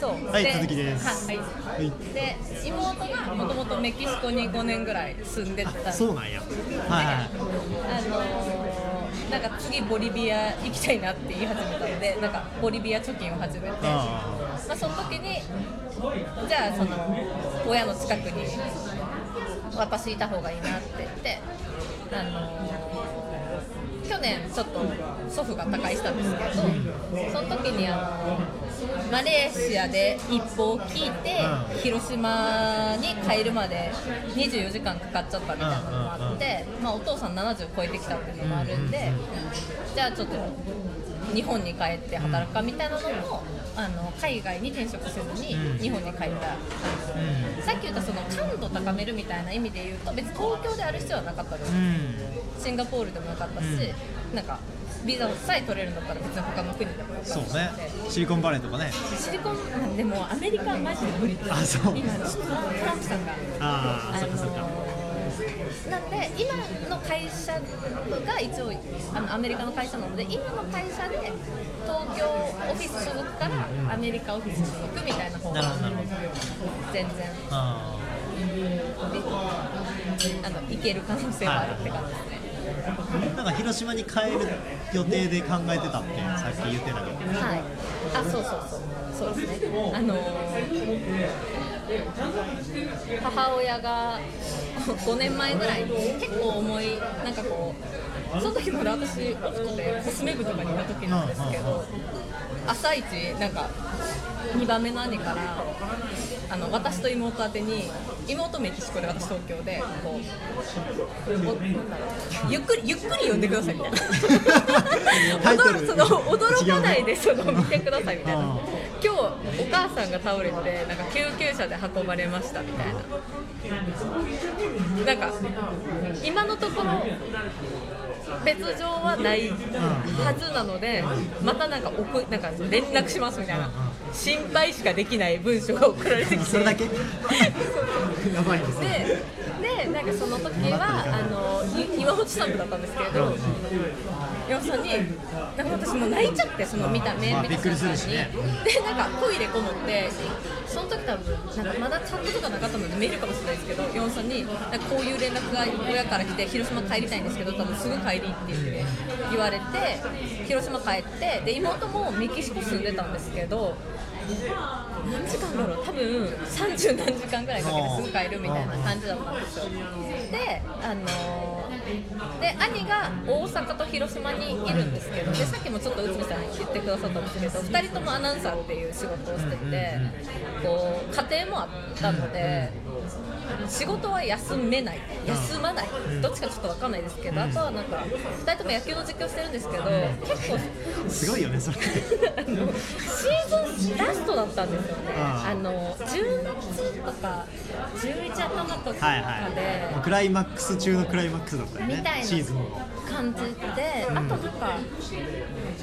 そう。はい続きです。はい、はい。で妹がもともとメキシコに5年ぐらい住んでた。あそうなんや。はいはいあのーなんか次ボリビア行きたいなって言い始めたのでなんかボリビア貯金を始めて。あ。まあ、その時にじゃあその親の近くに私いた方がいいなって言って、あのー去年ちょっと祖父が他界したんですけどその時にあのマレーシアで一報を聞いてうん。広島に帰るまで24時間かかっちゃったみたいなのもあって、まあ、お父さん70超えてきたっていうのもあるんでじゃあちょっと日本に帰って働くかみたいなのもあの海外に転職せずにうん。日本に帰った、あのさっき言ったその感度高めるみたいな意味で言うと別に東京である必要はなかったです。うん。シンガポールでもよかったし、なんかビザさえ取れるんだったら別に他の国でもよかったしそうね。シリコンバレーとかね。シリコンでもアメリカはマジで無理あそう。今トランプさんが。ああそっかそっかなんで今の会社が一応あのアメリカの会社なので今の会社で東京オフィス所属からアメリカオフィス所属みたいな方。が全然。ああのいける可能性はあるって感じですね。あなんか広島に帰る予定で考えてたってさっき言ってたけどはい。あ、そうそうそう。そうですね。あのー母親が5年前ぐらいに結構重いなんかこうその時まだ私オフトでコスメ部とかにいた時なんですけど朝一なんか2番目の兄からあの私と妹宛てに妹メキシコで私東京でこうおなんだろうゆっくりゆっくり読んでくださいみたいな。タイトル。驚その驚かないでその見てくださいみたいな。あ。今日お母さんが倒れてなんか救急車で運ばれましたみたいな。なんか今のところ別状はないはずなのでまたなんか送なんか連絡しますみたいな心配しかできない文章が送られてきて。それだけ？やばいですねででなんかその時はあのい岩本スタンプだったんですけれど岩本さんになんか私もう泣いちゃってその見たメール見たまあびっくりするしに、ね。でなんかトイレこもってその時多分なんかまだチャットとかなかったのでメールかもしれないですけど岩本さんになんかこういう連絡が親から来て広島帰りたいんですけど多分すぐ帰りって言われて広島帰ってで妹もメキシコ住んでたんですけど何時間だろう？多分30何時間ぐらいかけてすぐ帰るみたいな感じだったんですよ。であのーで兄が大阪と広島にいるんですけどでさっきもちょっと内海さん言ってくださったんですけど2人ともアナウンサーっていう仕事をしててこう家庭もあったので仕事は休めない休まないどっちかちょっと分かんないですけどあとはなんか2人とも野球の実況してるんですけど結構すごいよねそれ。シーズンラストだったんですよね、あの10月とか11頭とかはいはい。クライマックス中のクライマックスだったよねみたいなシーズンの。感じで、あとなんか、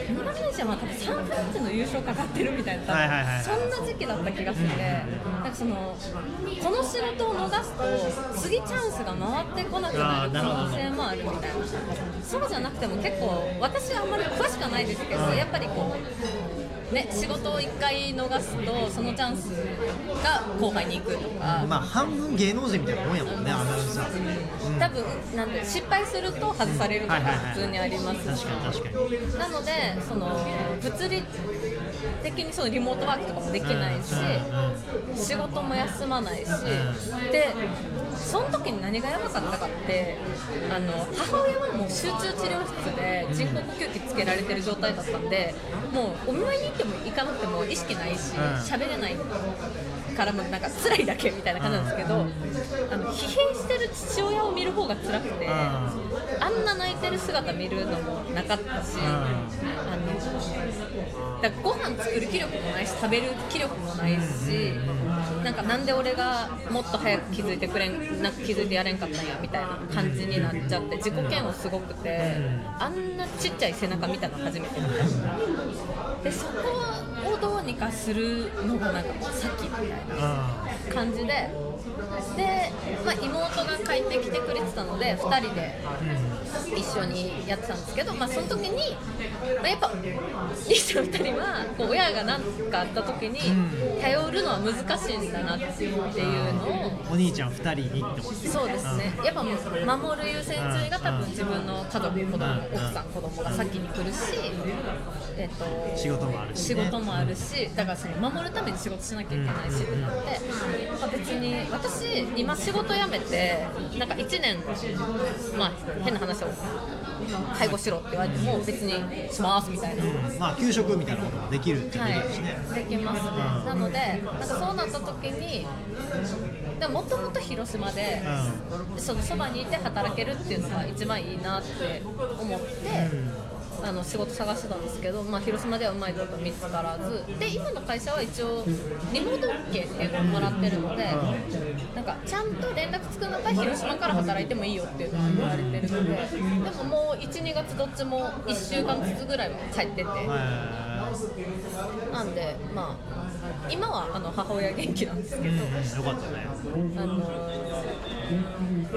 ニバレンシアは多分サンフランチェの優勝かかってるみたいな、はいはいはい。そんな時期だった気がして、なんかそのこの仕事を逃すと、次チャンスが回ってこなくなる可能性もあるみたいな、そうじゃなくても結構、私はあんまり詳しくはないですけど、やっぱりこう。ね、仕事を1回逃すとそのチャンスが後輩に行くとか、まあ半分芸能人みたいなもんやもんねアナウンサー。多分なんで失敗すると外されるとかはいはいはい普通にあります。し、確かに確かに。なのでその物理的にそのリモートワークとかもできないし、仕事も休まないし、でその時に何がやばかったかってあの母親はもう集中治療室で人工呼吸器つけられてる状態だったんでもうお見舞いに行っても行かなくても意識ないしうん。喋れないからもなんか辛いだけみたいな感じなんですけど、あの疲弊してる父親を見る方が辛くて、あんな泣いてる姿見るのもなかったし、あのだからご飯作る気力もないし食べる気力もないし、なんかなんで俺がもっと早く気づいてくれんなんか気づいてやれんかったんやみたいな感じになっちゃって自己嫌悪すごくて、あんなちっちゃい背中見たの初めてでそこをどうにかするのがなんか先みたいな感じでで、まあ、妹が帰ってきてくれてたので2人で一緒にやってたんですけど、まあ、その時に、まあ、やっぱ兄ちゃん2人はこう親が何かあった時に頼るのは難しいんだなっていうのをお兄ちゃん2人にってことそうですね、やっぱ守る優先順位が多分自分の家族、子供うん奥さん、子供が先に来るし、えっと、仕事もあるし仕ね事もあるし、だからその守るために仕事しなきゃいけないしってなって、まあ、別に私、今、仕事辞めて、なんか1年、まあ、変な話を介護しろって言われても、別にしますみたいな。まあ給食みたいなこともできるっちゃはできるしね、い、できます。ね、うん。なので、なんかそうなった時に、でもともと広島で、そのそばにいて働けるっていうのが一番いいなって思って、あの仕事探してたんですけど、まあ、広島ではうまいこと見つからずで今の会社は一応リモート OK っていうのをもらってるので、なんかちゃんと連絡つくのが広島から働いてもいいよっていうのは言われてるのででももう12月どっちも1週間ずつぐらいは帰ってて。はなんで、まあ、今はあの母親元気なんですけど、いうんうんよかったね。あのー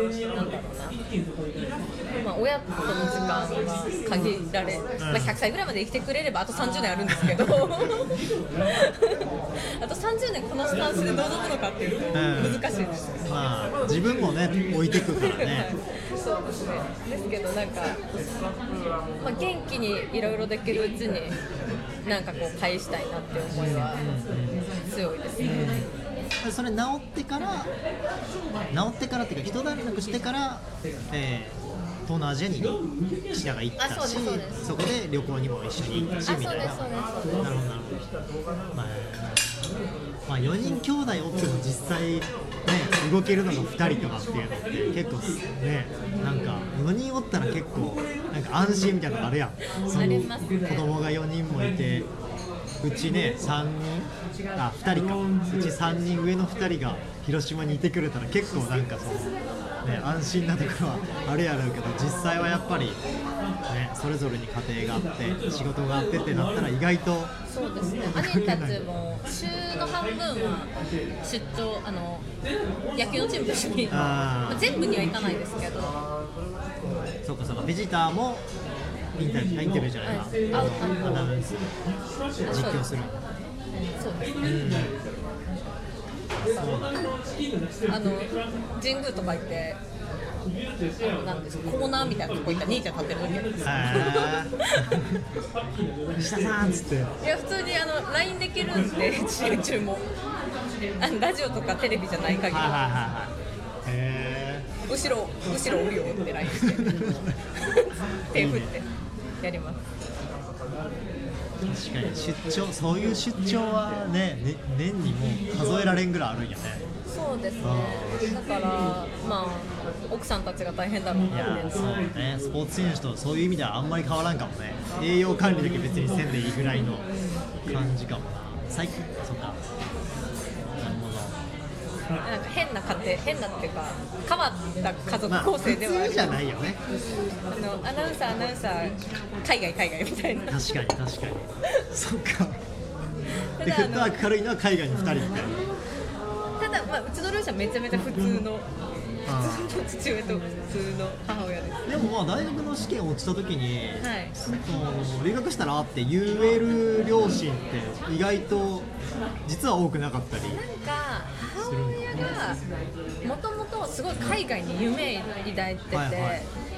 なんだろうな、まあ、親との時間が限られ、まあ、100歳ぐらいまで生きてくれればあと30年あるんですけど、あと30年このスタンスで臨むのかっていうと難しいです。まあ自分もね置いてくからね。そうですね。ですけどなんか、まあ、元気にいろいろできるうちになんかこう返したいなって思いは強いですね。それ治ってから治ってからっていうか一段落してから、えー東南アジアに岸田が行ったしすそこで旅行にも一緒に行ったしあみたいな。なるほどなるほど。まあ、まあ、4人兄弟おっても実際ね動けるのが2人とかっていうのって結構ねなんか4人おったら結構なんか安心みたいなのがあるやん。その子供が4人もいてうちね3人あ2人か。うち3人上の2人が広島にいてくれたら結構なんかその、ね、安心なところはあるやろうけど実際はやっぱり、ね、それぞれに家庭があって仕事があってってなったら意外とそうですね。兄たちも週の半分は出張あの野球のチームと一緒に、まあ全部には行かないですけど、そうかそうかベジターもインタビューインタビューじゃないな、はいあのあアナウンス。実況する。そうですね。あの神宮とか行って。なんですかコーナーみたいなとこ行ったら兄ちゃん立ってる時あるんですよへー。西田さんっつって。いや普通にあの LINE できるんで試合中も。あのラジオとかテレビじゃない限り。後ろ後ろおるよって LINE して手振ってやります。ー確かに出張そういう出張はねね年にもう数えられんぐらいあるんやね。そうですね。だからまあ奥さんたちが大変だろうないうのはそうね。スポーツ選手とそういう意味ではあんまり変わらんかもね。栄養管理だけ別にせんでいいぐらいの感じかもな。最近そうかなんか変な家庭変なっていうか変わった家まあ族構成ではある。普通じゃないよねあのアナウンサーアナウンサー海外海外みたいな。確かに確かにそっか。でフットワーク軽いのは海外に2人みたいな。ただ、まあ、うちの両親はめちゃめちゃ普通のあ普通の父親と普通の母親です。でもまあ大学の試験落ちた時に、はいその留学したらって言える両親って意外と実は多くなかったり。なんか母親がもともとすごい海外に夢抱いてて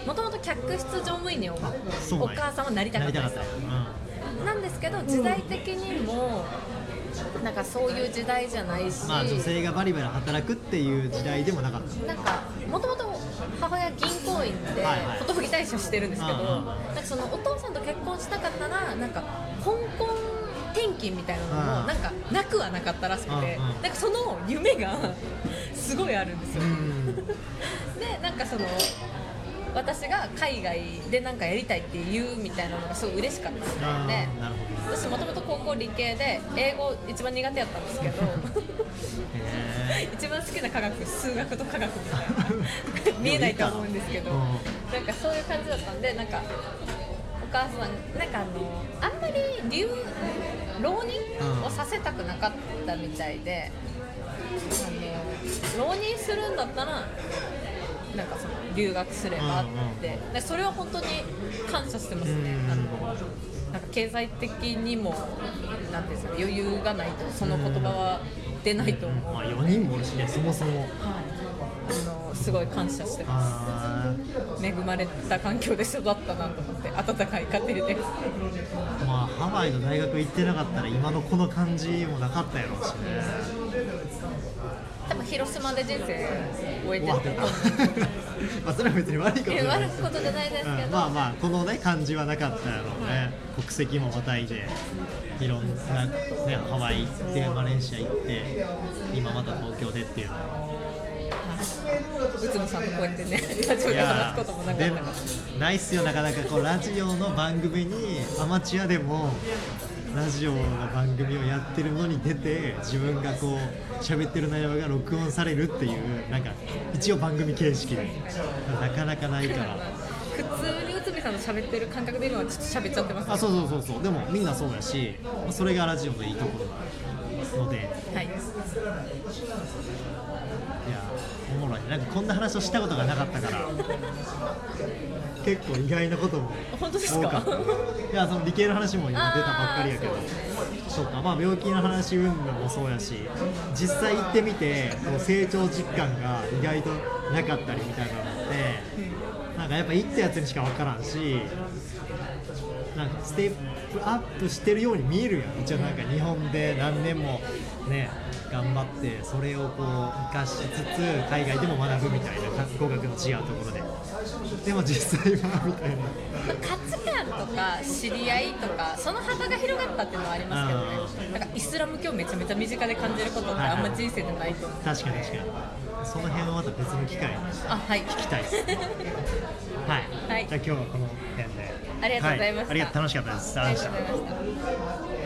もともと客室乗務員にお母さんはなりたかったんですよ。よ、なんですけど時代的にもなんかそういう時代じゃないし、うん、まあ女性がバリバリ働くっていう時代でもなかった。なんかもともと母親銀行員で寿大社してるんですけど、うんうん。なんかそのお父さんと結婚したかったらなんか香港転勤みたいなのもうん。なんかなくはなかったらしくて、なんかその夢がすごいあるんですよ。うん。でなんかその私が海外でなんかやりたいって言うみたいなのがすごい嬉しかったみたいで私もともと高校理系で英語一番苦手やったんですけどへ一番好きな科学数学と科学みたいな 見えないと思うんですけどうん。なんかそういう感じだったんでなんかお母さんなんかあのあんまり留浪人うんをさせたくなかったみたいで、あの浪人するんだったらなんかその留学すればって、でそれは本当に感謝してますね、うんあのなんか経済的にもなんていうんですかね余裕がないとその言葉は出ないと思う、まあ、4人もおるしねそもそも。はい、すごい感謝してます。あ恵まれた環境で育ったなと思って温かい家庭で。ーまあハワイの大学行ってなかったら今のこの感じもなかったやろうしね。多分広島で人生終えてまあそれは別に悪いことじゃない悪いことじゃないですけど、うんまあまあこのね感じはなかったやろうね、国籍もまたいでいろんな、ね、ハワイ行ってマレーシア行って今また東京でっていうのは内海さんとこうやってねラジオいで話やすこともなかったでから。ないっすよ。なかなかこうラジオの番組にアマチュアでもラジオの番組をやってるのに出て自分がこう喋ってる内容が録音されるっていうなんか一応番組形式で。なかなかないから普通に内海さんと喋ってる感覚で今はちょっと喋っちゃってます、ね、あそうそうそう。そうでもみんなそうやしそれがラジオのいいところなので。い。やはいおもろい。ねなんかこんな話をしたことがなかったから。結構意外なことも本当ですか？いやその理系の話も今出たばっかりやけど。そうか。まあ病気の話云々もそうやし実際行ってみて成長実感が意外となかったりみたいなのってなんかやっぱ行ったやつにしか分からんしなんかステップアップしてるように見えるやん。一応なんか日本で何年もね頑張ってそれをこう生かしつつ海外でも学ぶみたいな語学の違うところで。でも実際はみたいな。価値観とか知り合いとかその幅が広がったっていうのはありますけどね。なんかイスラム教めちゃめちゃ身近で感じることってあんま人生でないと思う確かに確かにその辺はまた別の機会にあはい聞きたいですはい、はいじゃあ今日はこの辺でありがとうございましたはありがとう楽しかったですありがとうございました